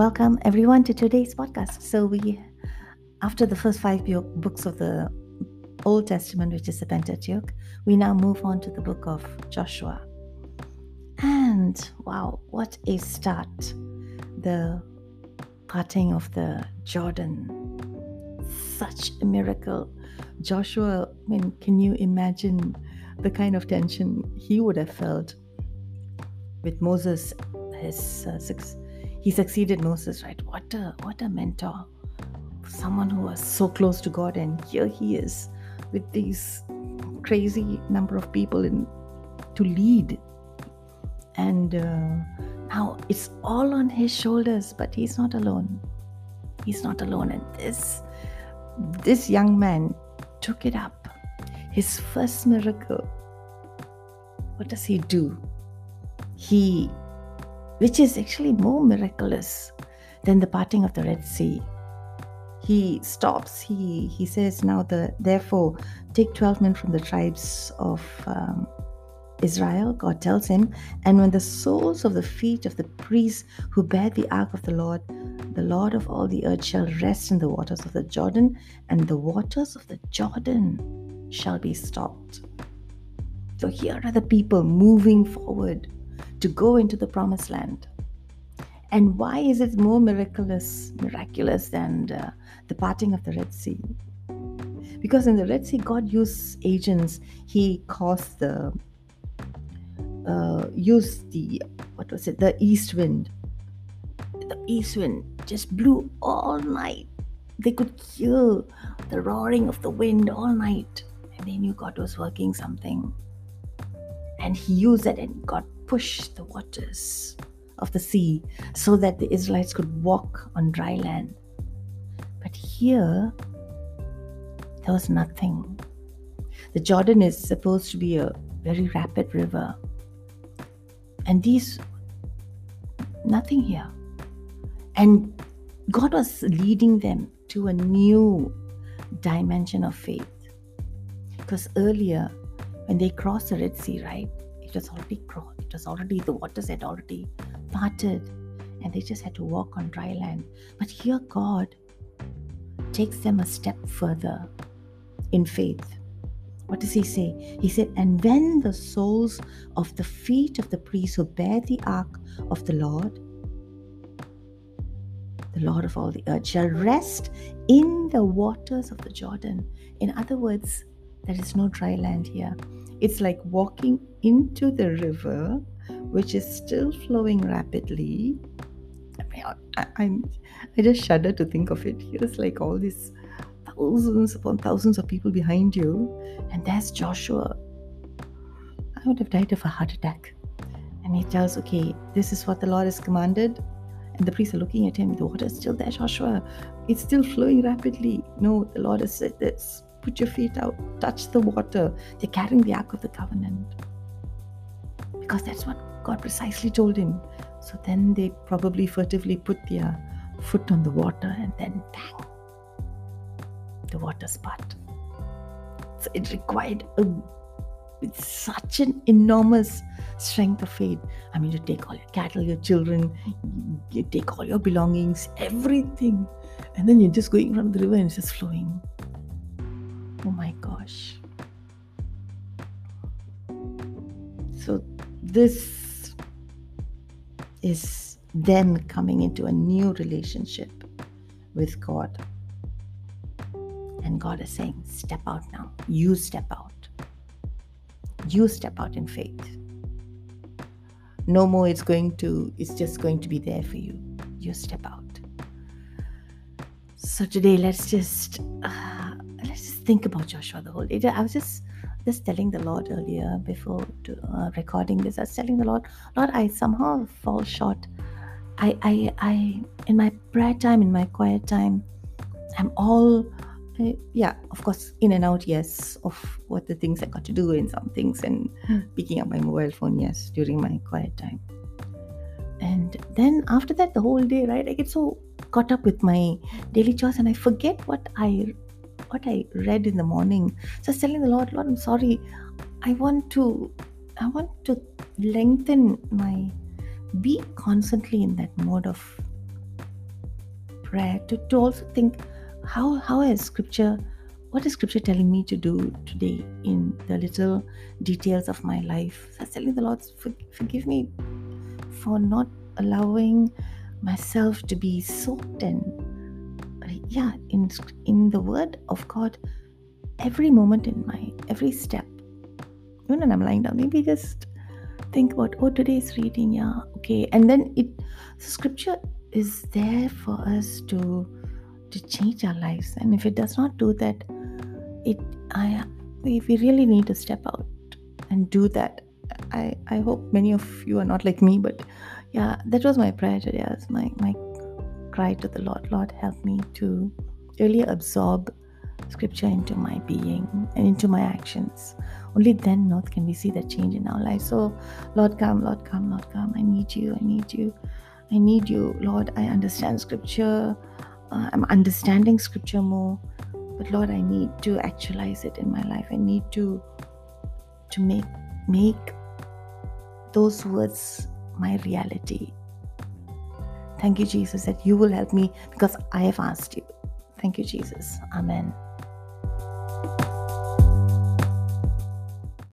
Welcome everyone to today's podcast. So we, after the first five books of the Old Testament, which is the Pentateuch, we now move on to the book of Joshua. And wow, what a start! The parting of the Jordan. Such a miracle. Joshua, I mean, can you imagine the kind of tension he would have felt with Moses, his uh, six, he succeeded Moses, right? What a what a mentor. Someone who was so close to God, and here he is with these crazy number of people in to lead. And uh, now it's all on his shoulders, but he's not alone. He's not alone. And this this young man took it up. His first miracle. What does he do? He which is actually more miraculous than the parting of the Red Sea. He stops, he, he says, Now, the, therefore, take 12 men from the tribes of um, Israel, God tells him, and when the soles of the feet of the priests who bear the ark of the Lord, the Lord of all the earth shall rest in the waters of the Jordan, and the waters of the Jordan shall be stopped. So here are the people moving forward to go into the promised land. And why is it more miraculous, miraculous than the parting of the Red Sea? Because in the Red Sea, God used agents. He caused the uh, used the what was it? The east wind. The east wind just blew all night. They could hear the roaring of the wind all night, and they knew God was working something. And He used that, and God push the waters of the sea so that the Israelites could walk on dry land. But here, there was nothing. The Jordan is supposed to be a very rapid river. And these, nothing here. And God was leading them to a new dimension of faith. Because earlier, when they crossed the Red Sea, right, it was already crossed it was already, the waters had already parted and they just had to walk on dry land. But here, God takes them a step further in faith. What does he say? He said, And when the soles of the feet of the priests who bear the ark of the Lord, the Lord of all the earth, shall rest in the waters of the Jordan. In other words, there is no dry land here. It's like walking into the river, which is still flowing rapidly. I, I, I just shudder to think of it. Here's like all these thousands upon thousands of people behind you, and there's Joshua. I would have died of a heart attack. And he tells, okay, this is what the Lord has commanded. And the priests are looking at him. The water is still there, Joshua. It's still flowing rapidly. No, the Lord has said this. Put your feet out, touch the water. They're carrying the Ark of the Covenant. Because that's what God precisely told him. So then they probably furtively put their foot on the water and then bang, the water part. So it required a, such an enormous strength of faith. I mean, you take all your cattle, your children, you take all your belongings, everything, and then you're just going from the river and it's just flowing. Oh my gosh. So, this is them coming into a new relationship with God. And God is saying, Step out now. You step out. You step out in faith. No more it's going to, it's just going to be there for you. You step out. So today, let's just. Uh, think about Joshua the whole day. I was just just telling the Lord earlier before to, uh, recording this. I was telling the Lord, Lord, I somehow fall short. I, I, I, in my prayer time, in my quiet time, I'm all, uh, yeah, of course, in and out, yes, of what the things I got to do in some things, and picking up my mobile phone, yes, during my quiet time. And then after that, the whole day, right, I get so caught up with my daily chores and I forget what I what I read in the morning. So I was telling the Lord, Lord, I'm sorry. I want to I want to lengthen my be constantly in that mode of prayer to, to also think how how is scripture what is scripture telling me to do today in the little details of my life so i was telling the lord forgive me for not allowing myself to be soaked in yeah in in the word of god every moment in my every step. Even when i'm lying down. Maybe just think about oh today's reading yeah okay. And then it scripture is there for us to to change our lives. And if it does not do that it i we, we really need to step out and do that. I i hope many of you are not like me but yeah that was my prayer today. As my my cry to the lord lord help me to really absorb scripture into my being and into my actions. Only then lord can we see that change in our life so lord come lord come lord come. I need you i need you i need you. Lord i understand scripture. Uh, i'm understanding scripture more but lord i need to actualize it in my life. I need to to make make those words my reality thank you jesus that you will help me because i have asked you. Thank you jesus. Amen